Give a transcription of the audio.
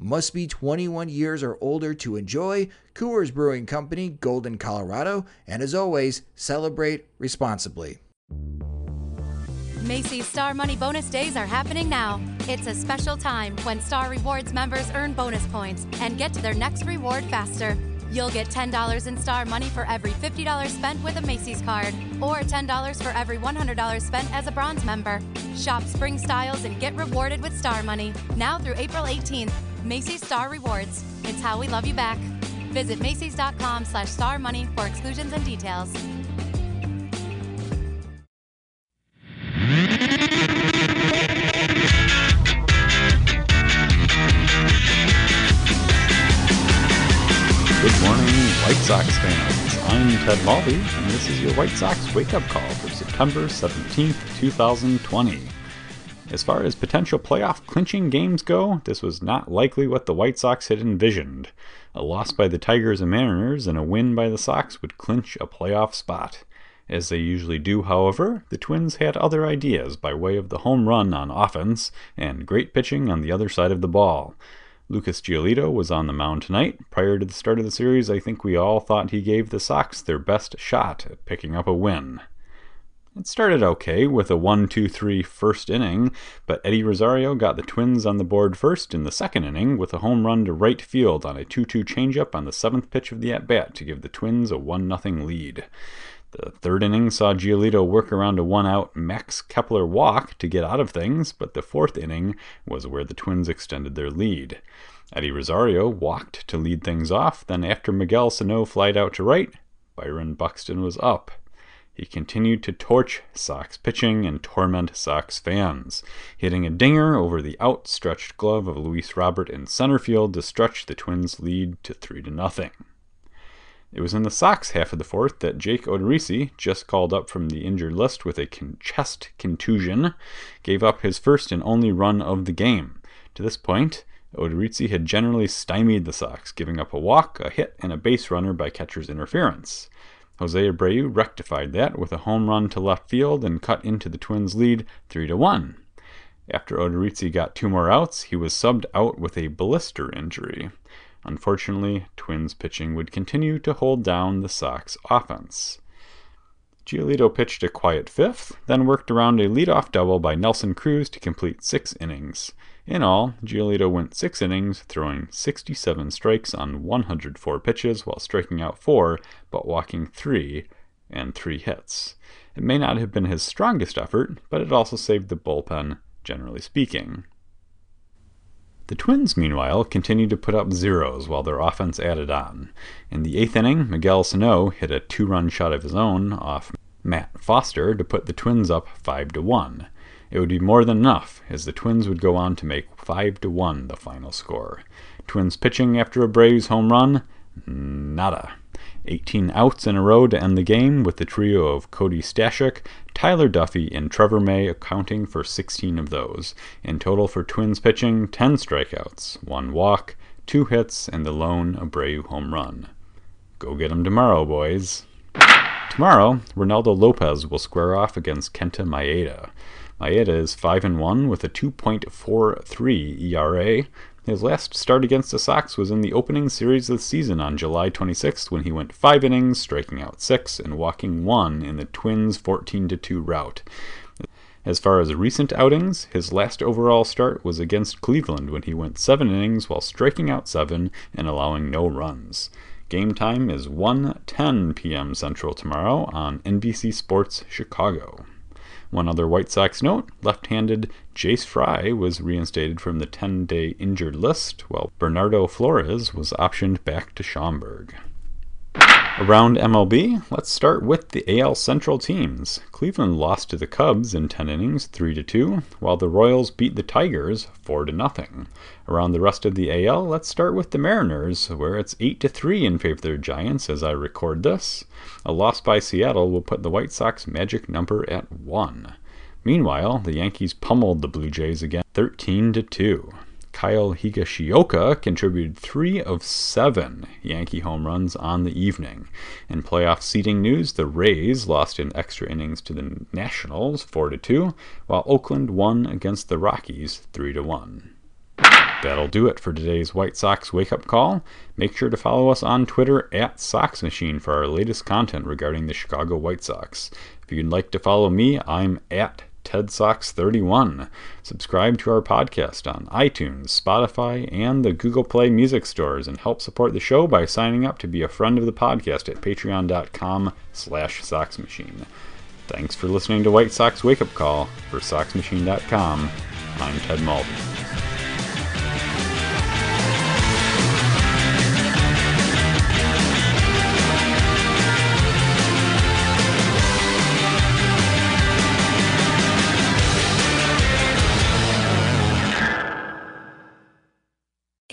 Must be 21 years or older to enjoy. Coors Brewing Company, Golden, Colorado. And as always, celebrate responsibly. Macy's Star Money Bonus Days are happening now. It's a special time when Star Rewards members earn bonus points and get to their next reward faster. You'll get $10 in Star Money for every $50 spent with a Macy's card, or $10 for every $100 spent as a bronze member. Shop spring styles and get rewarded with Star Money now through April 18th. Macy's Star Rewards. It's how we love you back. Visit Macy's.com slash star money for exclusions and details. Good morning, White Sox fans. I'm Ted Mulvey, and this is your White Sox wake up call for September 17th, 2020. As far as potential playoff clinching games go, this was not likely what the White Sox had envisioned. A loss by the Tigers and Mariners and a win by the Sox would clinch a playoff spot. As they usually do, however, the Twins had other ideas by way of the home run on offense and great pitching on the other side of the ball. Lucas Giolito was on the mound tonight. Prior to the start of the series, I think we all thought he gave the Sox their best shot at picking up a win. It started okay with a 1 2 3 first inning, but Eddie Rosario got the Twins on the board first in the second inning with a home run to right field on a 2 2 changeup on the seventh pitch of the at bat to give the Twins a 1 0 lead. The third inning saw Giolito work around a one out Max Kepler walk to get out of things, but the fourth inning was where the Twins extended their lead. Eddie Rosario walked to lead things off, then after Miguel Sano flied out to right, Byron Buxton was up. He continued to torch Sox pitching and torment Sox fans, hitting a dinger over the outstretched glove of Luis Robert in center field to stretch the Twins' lead to 3 to nothing. It was in the Sox half of the fourth that Jake Odorizzi, just called up from the injured list with a con- chest contusion, gave up his first and only run of the game. To this point, Odorizzi had generally stymied the Sox, giving up a walk, a hit, and a base runner by catcher's interference. Jose Abreu rectified that with a home run to left field and cut into the Twins' lead 3 to 1. After Odorizzi got two more outs, he was subbed out with a blister injury. Unfortunately, Twins pitching would continue to hold down the Sox offense. Giolito pitched a quiet fifth, then worked around a leadoff double by Nelson Cruz to complete six innings. In all, Giolito went six innings, throwing 67 strikes on 104 pitches while striking out four, but walking three, and three hits. It may not have been his strongest effort, but it also saved the bullpen, generally speaking. The Twins, meanwhile, continued to put up zeros while their offense added on. In the eighth inning, Miguel Sano hit a two run shot of his own off Matt Foster to put the Twins up 5 to 1. It would be more than enough, as the Twins would go on to make 5 to 1 the final score. Twins pitching after Abreu's home run? Nada. 18 outs in a row to end the game, with the trio of Cody Stashak, Tyler Duffey, and Trevor May accounting for 16 of those. In total for Twins pitching, 10 strikeouts, 1 walk, 2 hits, and the lone a Abreu home run. Go get 'em tomorrow, boys. Tomorrow, Reynaldo Lopez will square off against Kenta Maeda. Maeda is 5 and 1 with a 2.43 ERA. His last start against the Sox was in the opening series of the season on July 26th when he went five innings, striking out six and walking one in the Twins' 14 2 rout. As far as recent outings, his last overall start was against Cleveland when he went seven innings while striking out seven and allowing no runs. Game time is 1:10 p.m. Central tomorrow on NBC Sports Chicago. One other White Sox note left-handed Jace Fry was reinstated from the 10-day injured list, while Bernardo Flores was optioned back to Schaumburg. Around MLB, let's start with the AL Central teams. Cleveland lost to the Cubs in 10 innings, 3 to 2, while the Royals beat the Tigers 4 to nothing. Around the rest of the AL, let's start with the Mariners, where it's 8 to 3 in favor of their Giants as I record this. A loss by Seattle will put the White Sox magic number at 1. Meanwhile, the Yankees pummeled the Blue Jays again 13 to 2. Kyle Higashioka contributed three of seven Yankee home runs on the evening. In playoff seeding news, the Rays lost in extra innings to the Nationals 4 2, while Oakland won against the Rockies 3 1. That'll do it for today's White Sox wake up call. Make sure to follow us on Twitter at Sox Machine for our latest content regarding the Chicago White Sox. If you'd like to follow me, I'm at TedSox31. Subscribe to our podcast on iTunes, Spotify, and the Google Play music stores, and help support the show by signing up to be a friend of the podcast at patreon.com slash soxmachine. Thanks for listening to White Sox Wake Up Call. For SoxMachine.com, I'm Ted Malden.